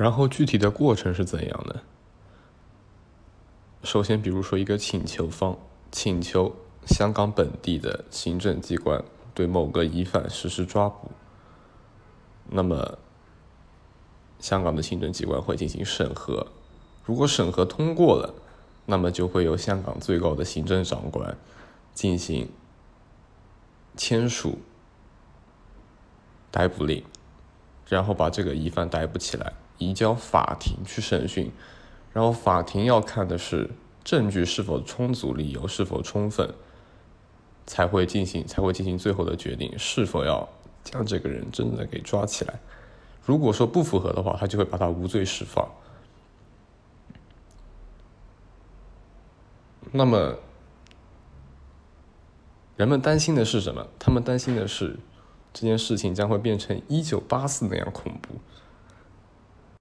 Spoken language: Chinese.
然后具体的过程是怎样的？首先，比如说一个请求方请求香港本地的行政机关对某个疑犯实施抓捕，那么香港的行政机关会进行审核，如果审核通过了，那么就会由香港最高的行政长官进行签署逮捕令，然后把这个疑犯逮捕起来，移交法庭去审讯。然后法庭要看的是证据是否充足，理由是否充分，才会进行才会进行最后的决定，是否要将这个人真的给抓起来。如果说不符合的话，他就会把他无罪释放。那么，人们担心的是什么？他们担心的是这件事情将会变成一九八四那样恐怖。